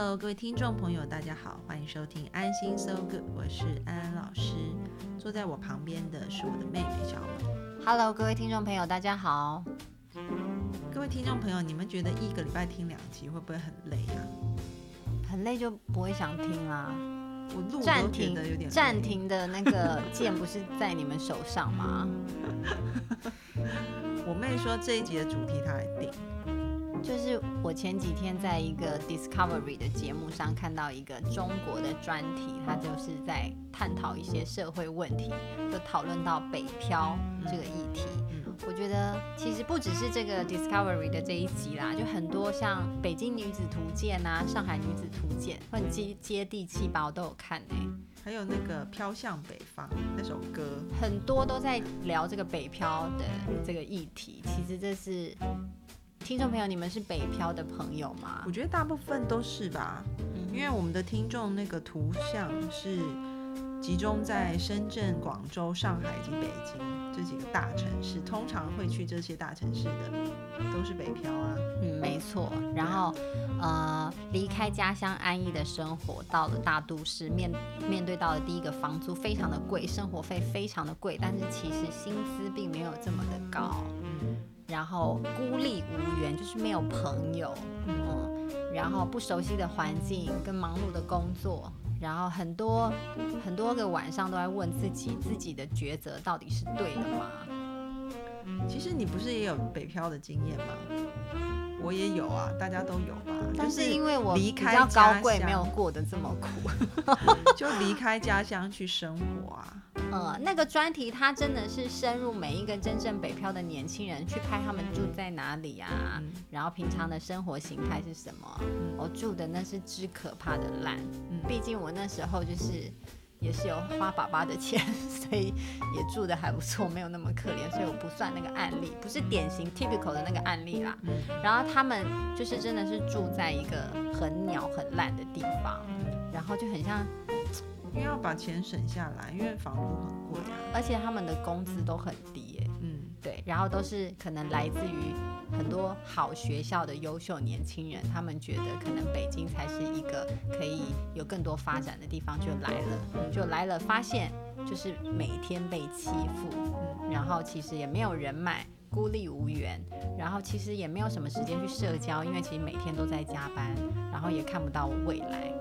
Hello，各位听众朋友，大家好，欢迎收听《安心 So Good》，我是安安老师。坐在我旁边的是我的妹妹小美。Hello，各位听众朋友，大家好。各位听众朋友，你们觉得一个礼拜听两集会不会很累啊？很累就不会想听啦。我录暂停的有点暂停的那个键不是在你们手上吗？我妹说这一集的主题她来定。就是我前几天在一个 Discovery 的节目上看到一个中国的专题，它就是在探讨一些社会问题，就讨论到北漂这个议题。我觉得其实不只是这个 Discovery 的这一集啦，就很多像《北京女子图鉴》啊，《上海女子图鉴》很接接地气吧，我都有看呢。还有那个《飘向北方》那首歌，很多都在聊这个北漂的这个议题。其实这是。听众朋友，你们是北漂的朋友吗？我觉得大部分都是吧，因为我们的听众那个图像是集中在深圳、广州、上海以及北京这几个大城市，通常会去这些大城市的都是北漂啊。嗯，没错。然后，呃，离开家乡安逸的生活，到了大都市，面面对到的第一个房租非常的贵，生活费非常的贵，但是其实薪资并没有这么的高。然后孤立无援，就是没有朋友，嗯，然后不熟悉的环境跟忙碌的工作，然后很多很多个晚上都在问自己，自己的抉择到底是对的吗？其实你不是也有北漂的经验吗？我也有啊，大家都有吧。但是因为我离开高贵，没有过得这么苦，就离开家乡去生活啊。呃，那个专题它真的是深入每一个真正北漂的年轻人，去拍他们住在哪里啊，然后平常的生活形态是什么。我住的那是之可怕的烂，毕竟我那时候就是也是有花爸爸的钱，所以也住的还不错，没有那么可怜，所以我不算那个案例，不是典型 typical 的那个案例啦。然后他们就是真的是住在一个很鸟很烂的地方，然后就很像。因为要把钱省下来，因为房租很贵啊，而且他们的工资都很低对，然后都是可能来自于很多好学校的优秀年轻人，他们觉得可能北京才是一个可以有更多发展的地方，就来了，就来了，发现就是每天被欺负，嗯，然后其实也没有人脉。孤立无援，然后其实也没有什么时间去社交，因为其实每天都在加班，然后也看不到未来。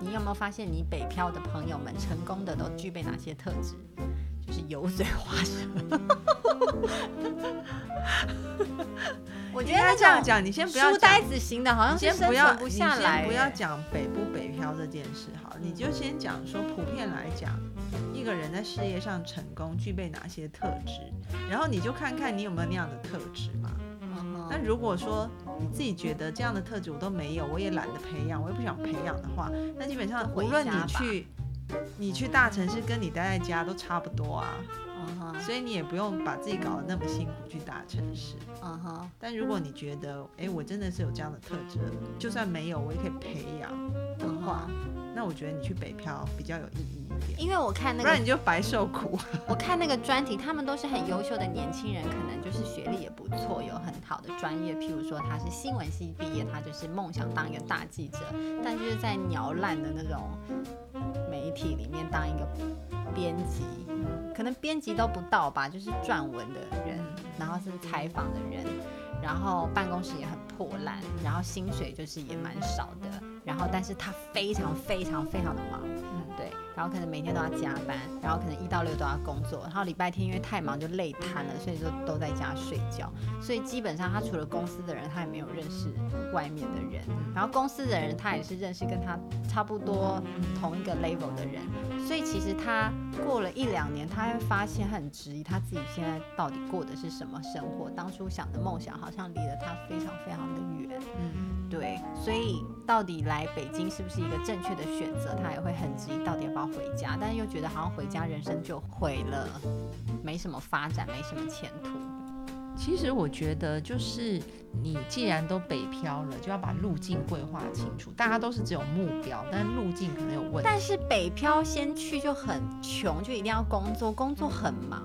你有没有发现，你北漂的朋友们成功的都具备哪些特质？就是油嘴滑舌。我觉得这样讲，你先不要书呆子型的，好像先不要不下来。不要讲北不北漂这件事，好，你就先讲说普遍来讲。一个人在事业上成功具备哪些特质，然后你就看看你有没有那样的特质嘛。那如果说你自己觉得这样的特质我都没有，我也懒得培养，我也不想培养的话，那基本上无论你去你去大城市跟你待在家都差不多啊。所以你也不用把自己搞得那么辛苦去大城市。嗯哼。但如果你觉得，哎，我真的是有这样的特质，就算没有，我也可以培养的话，那我觉得你去北漂比较有意义一点。因为我看那个，不然你就白受苦。我看那个专题，他们都是很优秀的年轻人，可能就是学历也不错，有很好的专业。譬如说他是新闻系毕业，他就是梦想当一个大记者，但就是在鸟烂的那种媒体里面当一个编辑。可能编辑都不到吧，就是撰文的人，然后是采访的人，然后办公室也很破烂，然后薪水就是也蛮少的，然后但是他非常非常非常的忙，对，然后可能每天都要加班，然后可能一到六都要工作，然后礼拜天因为太忙就累瘫了，所以就都在家睡觉。所以基本上他除了公司的人，他也没有认识外面的人。然后公司的人他也是认识跟他差不多同一个 level 的人。所以其实他过了一两年，他会发现很质疑他自己现在到底过的是什么生活，当初想的梦想好像离了他非常非常的远。嗯，对。所以到底来北京是不是一个正确的选择？他也会很质疑到底要不要。回家，但是又觉得好像回家人生就毁了，没什么发展，没什么前途。其实我觉得，就是你既然都北漂了，就要把路径规划清楚。大家都是只有目标，但是路径可能有问题。但是北漂先去就很穷，就一定要工作，工作很忙。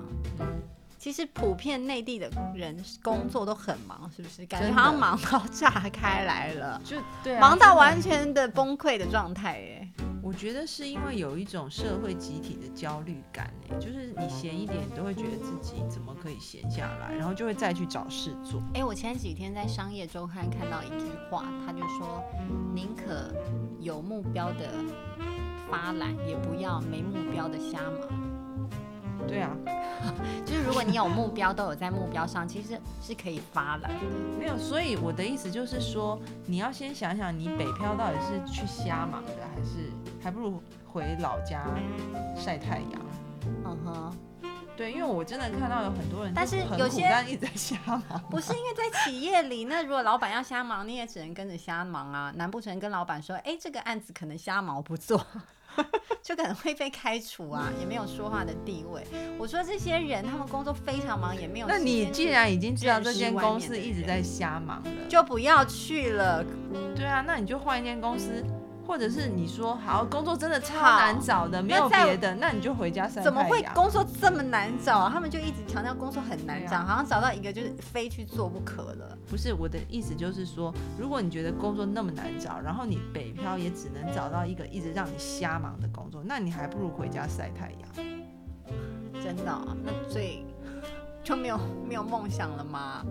其实普遍内地的人工作都很忙，是不是？感觉好像忙到炸开来了，就对，忙到完全的崩溃的状态，哎。我觉得是因为有一种社会集体的焦虑感，哎，就是你闲一点，你都会觉得自己怎么可以闲下来，然后就会再去找事做。哎，我前几天在商业周刊看到一句话，他就说：“宁可有目标的发懒，也不要没目标的瞎忙。”对啊，就是如果你有目标，都有在目标上，其实是可以发懒的。没有，所以我的意思就是说，你要先想想，你北漂到底是去瞎忙的，还是还不如回老家晒太阳。嗯哼，对，因为我真的看到有很多人，但是有些人一直在瞎忙。不是因为在企业里，那如果老板要瞎忙，你也只能跟着瞎忙啊。难不成跟老板说，哎，这个案子可能瞎忙不做？就可能会被开除啊，也没有说话的地位。我说这些人，他们工作非常忙，也没有。那你既然已经知道这间公司一直在瞎忙了，就不要去了。对啊，那你就换一间公司。或者是你说好工作真的超难找的，没有别的，那你就回家晒怎么会工作这么难找？他们就一直强调工作很难找，好像找到一个就是非去做不可了。不是我的意思，就是说，如果你觉得工作那么难找，然后你北漂也只能找到一个一直让你瞎忙的工作，那你还不如回家晒太阳。真的？那最就没有没有梦想了吗？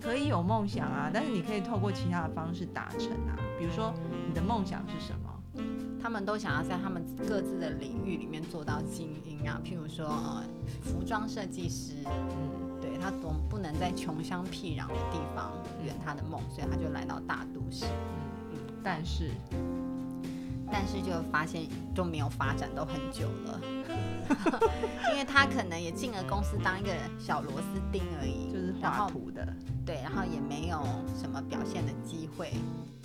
可以有梦想啊，但是你可以透过其他的方式达成啊，比如说。你的梦想是什么？他们都想要在他们各自的领域里面做到精英啊，譬如说呃，服装设计师，嗯，对他总不能在穷乡僻壤的地方圆他的梦，所以他就来到大都市，嗯，但是，但是就发现都没有发展都很久了，因为他可能也进了公司当一个小螺丝钉而已，就是画图的，对，然后也没有什么表现的机会。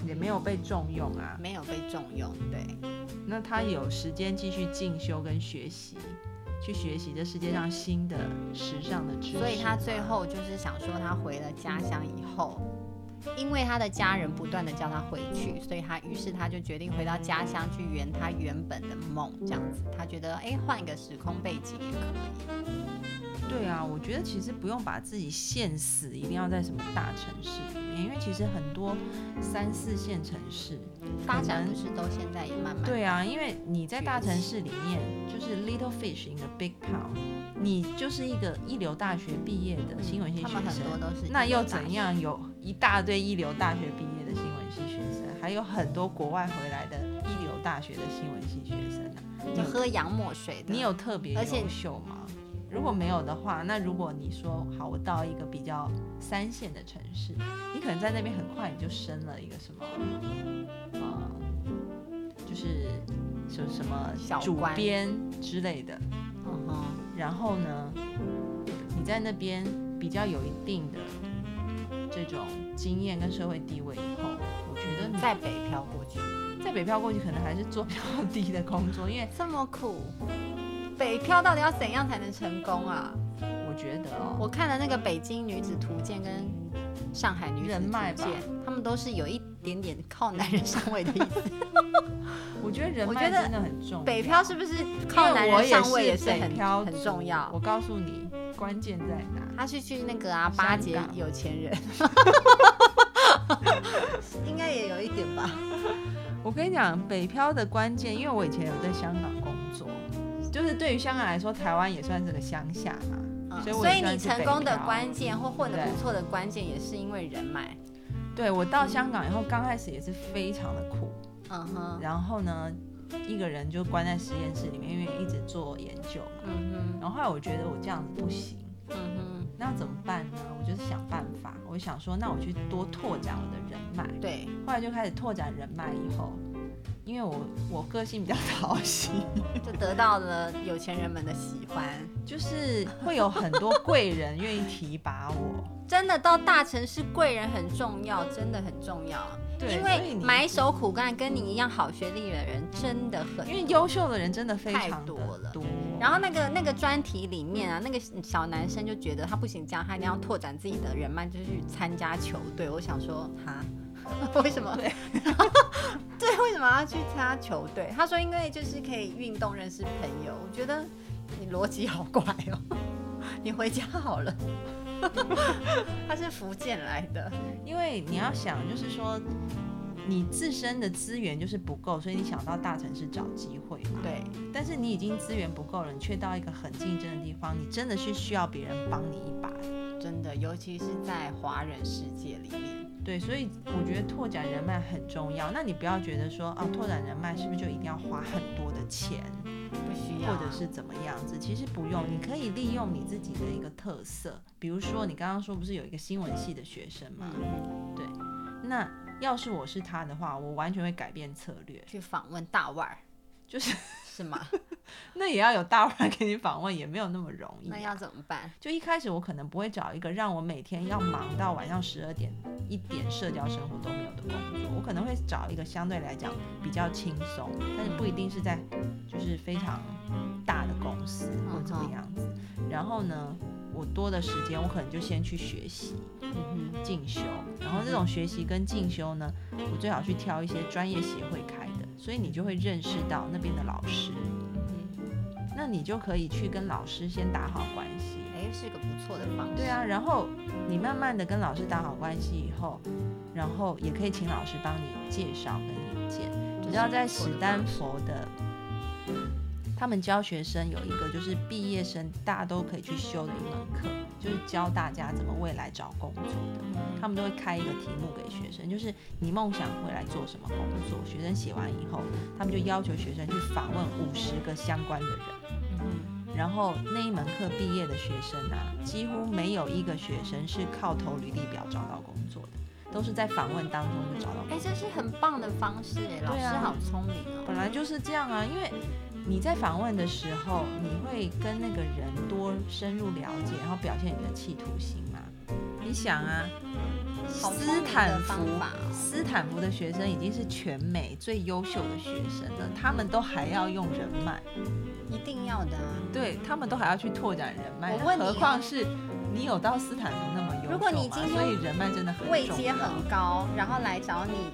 也没有被重用啊，没有被重用，对。那他有时间继续进修跟学习，去学习这世界上新的时尚的知识。所以他最后就是想说，他回了家乡以后，因为他的家人不断的叫他回去，所以他于是他就决定回到家乡去圆他原本的梦，这样子。他觉得，哎，换一个时空背景也可以。对啊，我觉得其实不用把自己限死，一定要在什么大城市里面，因为其实很多三四线城市发展不是都现在也慢慢对啊，因为你在大城市里面就是 little fish in a big pond，你就是一个一流大学毕业的新闻系学生，那又怎样？有一大堆一流大学毕业的新闻系学生，还有很多国外回来的一流大学的新闻系学生啊，就喝洋墨水的，你有特别优秀吗？如果没有的话，那如果你说好，我到一个比较三线的城市，你可能在那边很快你就升了一个什么，呃，就是什什么主编之类的，嗯哼，然后呢，你在那边比较有一定的这种经验跟社会地位以后，我觉得在北漂过去，在北漂过去可能还是做比较低的工作，因为这么苦。北漂到底要怎样才能成功啊？我觉得哦，我看了那个《北京女子图鉴》跟《上海女子图鉴》，他们都是有一点点靠男人上位的意思。我觉得人脉真的很重。北漂是不是靠男人上位也是很很重要？我告诉你，关键在哪？他是去那个啊巴结有钱人，应该也有一点吧。我跟你讲，北漂的关键，因为我以前有在香港。就是对于香港来说，台湾也算是个乡下嘛，所以所以你成功的关键或混得不错的关键，也是因为人脉。对我到香港以后，刚开始也是非常的苦，嗯哼，然后呢，一个人就关在实验室里面，因为一直做研究嘛。嗯哼。然后后来我觉得我这样子不行。嗯哼。那怎么办呢？我就是想办法。我想说，那我去多拓展我的人脉。对。后来就开始拓展人脉，以后，因为我我个性比较 讨喜，就得到了有钱人们的喜欢，就是会有很多贵人愿意提拔我。真的到大城市，贵人很重要，真的很重要。对，因为埋首苦干，跟你一样好学历的人真的很，因为优秀的人真的非常多了。多。然后那个那个专题里面啊，那个小男生就觉得他不行，这样他一定要拓展自己的人脉，就去参加球队。我想说，哈，为什么？对，对，为什么要去参加球队？他说，因为就是可以运动认识朋友。我觉得你逻辑好怪哦，你回家好了。他是福建来的，因为你要想，就是说你自身的资源就是不够，所以你想到大城市找机会嘛。对。但是你已经资源不够了，你却到一个很竞争的地方，你真的是需要别人帮你一把。真的，尤其是在华人世界里面。对，所以我觉得拓展人脉很重要。那你不要觉得说，啊，拓展人脉是不是就一定要花很多的钱？不需要，或者是怎么样子？其实不用，你可以利用你自己的一个特色，比如说你刚刚说不是有一个新闻系的学生吗？对，那要是我是他的话，我完全会改变策略，去访问大腕儿，就是是吗？那也要有大腕给你访问，也没有那么容易。那要怎么办？就一开始我可能不会找一个让我每天要忙到晚上十二点一点社交生活都没有的工作，我可能会找一个相对来讲比较轻松，但是不一定是在就是非常大的公司或怎么样子。然后呢，我多的时间我可能就先去学习，嗯哼，进修。然后这种学习跟进修呢，我最好去挑一些专业协会开的，所以你就会认识到那边的老师。那你就可以去跟老师先打好关系，哎，是个不错的方式。对啊，然后你慢慢的跟老师打好关系以后，然后也可以请老师帮你介绍跟引荐。你知道在史丹佛的，他们教学生有一个就是毕业生大家都可以去修的一门课，就是教大家怎么未来找工作的。他们都会开一个题目给学生，就是你梦想未来做什么工作？学生写完以后，他们就要求学生去访问五十个相关的人。然后那一门课毕业的学生啊，几乎没有一个学生是靠投履历表找到工作的，都是在访问当中就找到工作。哎，这是很棒的方式哎，老师好聪明哦。本来就是这样啊，因为你在访问的时候，你会跟那个人多深入了解，然后表现你的企图心嘛。你想啊，斯坦福斯坦福的学生已经是全美最优秀的学生了，他们都还要用人脉。一定要的啊！对他们都还要去拓展人脉，何况是你有到斯坦福那么优如果你今天所以人脉真的很位阶很高，然后来找你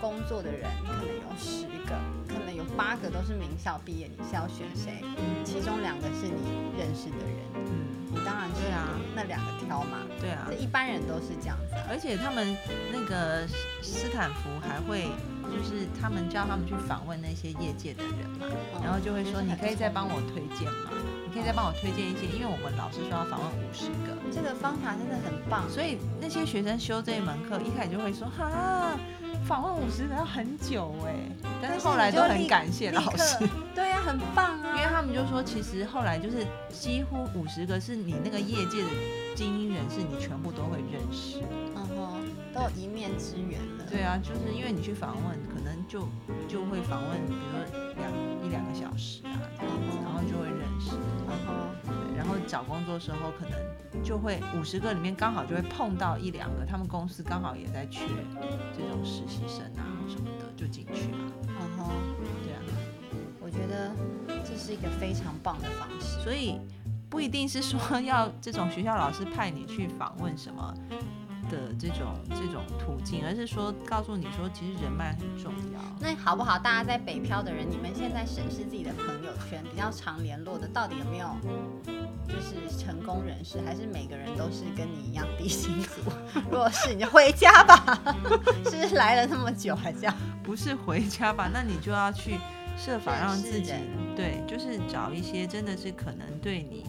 工作的人可能有十个，可能有八个都是名校毕业，你是要选谁？其中两个是你认识的人，嗯，你当然是啊，那两个挑嘛。对啊，一般人都是这样子。而且他们那个斯坦福还会。就是他们叫他们去访问那些业界的人嘛，然后就会说，你可以再帮我推荐吗？你可以再帮我推荐一些，因为我们老师说要访问五十个，这个方法真的很棒。所以那些学生修这一门课，一开始就会说，哈，访问五十个要很久哎，但是后来都很感谢老师，对呀，很棒啊，因为他们就说，其实后来就是几乎五十个是你那个业界的精英人士，你全部都会认识。都有一面之缘了。对啊，就是因为你去访问，可能就就会访问，比如说两一两个小时啊，这样子，然后就会认识。然后，对，然后找工作时候，可能就会五十个里面刚好就会碰到一两个，他们公司刚好也在缺这种实习生啊什么的，就进去了。嗯哼，对啊，我觉得这是一个非常棒的方式。所以不一定是说要这种学校老师派你去访问什么。的这种这种途径，而是说告诉你说，其实人脉很重要。那好不好？大家在北漂的人，你们现在审视自己的朋友圈，比较常联络的，到底有没有就是成功人士，还是每个人都是跟你一样低薪族？如果是，你就回家吧。是来了那么久还这样？不是回家吧？那你就要去设法让自己对，就是找一些真的是可能对你。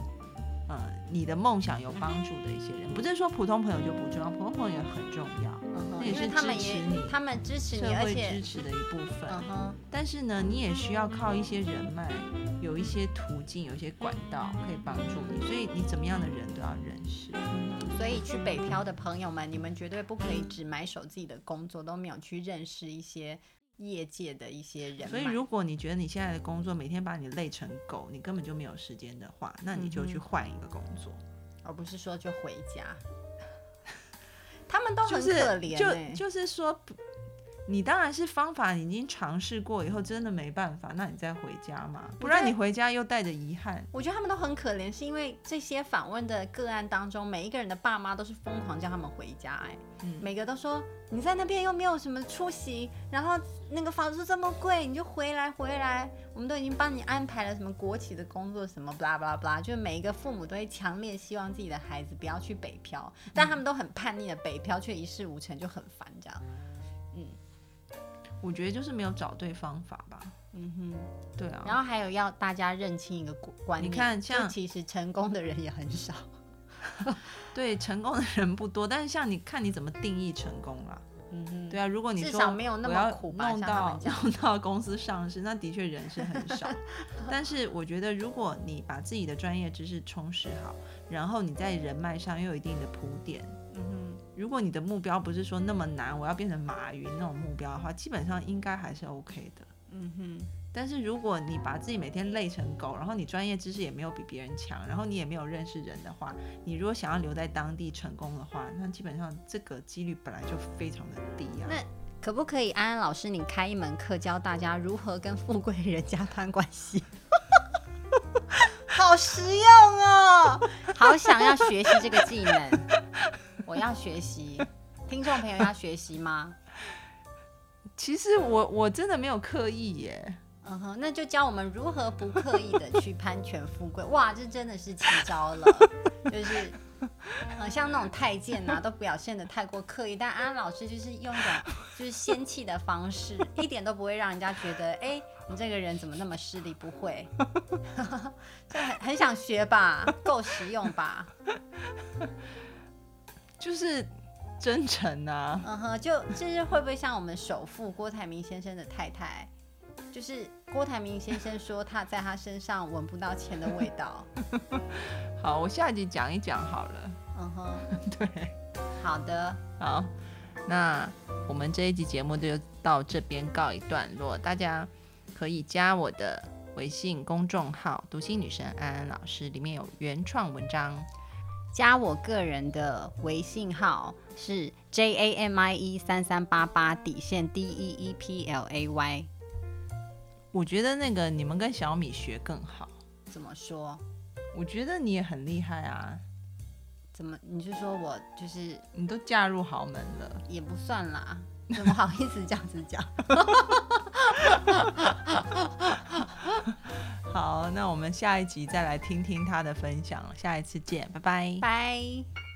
你的梦想有帮助的一些人，不是说普通朋友就不重要，普通朋友也很重要。那也是他们支持你，他们支持你，而且支持的一部分。嗯。但是呢，你也需要靠一些人脉，有一些途径，有一些管道可以帮助你。所以你怎么样的人都要认识。所以去北漂的朋友们，你们绝对不可以只埋首自己的工作，都没有去认识一些业界的一些人。所以如果你觉得你现在的工作每天把你累成狗，你根本就没有时间的话，那你就去换一个工作，而不是说就回家。他们都很可怜，就就是说。你当然是方法已经尝试过以后真的没办法，那你再回家嘛，不然你回家又带着遗憾。我觉得他们都很可怜，是因为这些访问的个案当中，每一个人的爸妈都是疯狂叫他们回家，哎，每个都说你在那边又没有什么出息，然后那个房租这么贵，你就回来回来，我们都已经帮你安排了什么国企的工作什么，b 拉 a 拉。b 拉，就是每一个父母都会强烈希望自己的孩子不要去北漂，但他们都很叛逆的北漂却一事无成，就很烦这样。我觉得就是没有找对方法吧。嗯哼，对啊。然后还有要大家认清一个观念，你看，像其实成功的人也很少。对，成功的人不多，但是像你看你怎么定义成功了。嗯哼，对啊。如果你说没有那么苦，弄到 弄到公司上市，那的确人是很少。但是我觉得，如果你把自己的专业知识充实好，然后你在人脉上又有一定的铺垫。嗯哼，如果你的目标不是说那么难，我要变成马云那种目标的话，基本上应该还是 OK 的。嗯哼，但是如果你把自己每天累成狗，然后你专业知识也没有比别人强，然后你也没有认识人的话，你如果想要留在当地成功的话，那基本上这个几率本来就非常的低啊。那可不可以安安老师你开一门课教大家如何跟富贵人家攀关系？好实用哦，好想要学习这个技能。我要学习，听众朋友要学习吗？其实我我真的没有刻意耶。嗯哼，那就教我们如何不刻意的去攀权富贵。哇，这真的是奇招了，就是，呃，像那种太监呐，都表现的太过刻意，但安老师就是用一种就是仙气的方式，一点都不会让人家觉得，哎，你这个人怎么那么势利？不会，就很很想学吧，够实用吧。就是真诚啊，嗯哼，就就是会不会像我们首富郭台铭先生的太太，就是郭台铭先生说他在他身上闻不到钱的味道。好，我下一集讲一讲好了。嗯哼，对，好的，好，那我们这一集节目就到这边告一段落，大家可以加我的微信公众号“读心女神安安老师”，里面有原创文章。加我个人的微信号是 J A M I E 三三八八底线 D E E P L A Y。我觉得那个你们跟小米学更好。怎么说？我觉得你也很厉害啊。怎么？你是说我就是你都嫁入豪门了？也不算啦，怎么好意思这样子讲？好，那我们下一集再来听听他的分享。下一次见，拜拜。拜。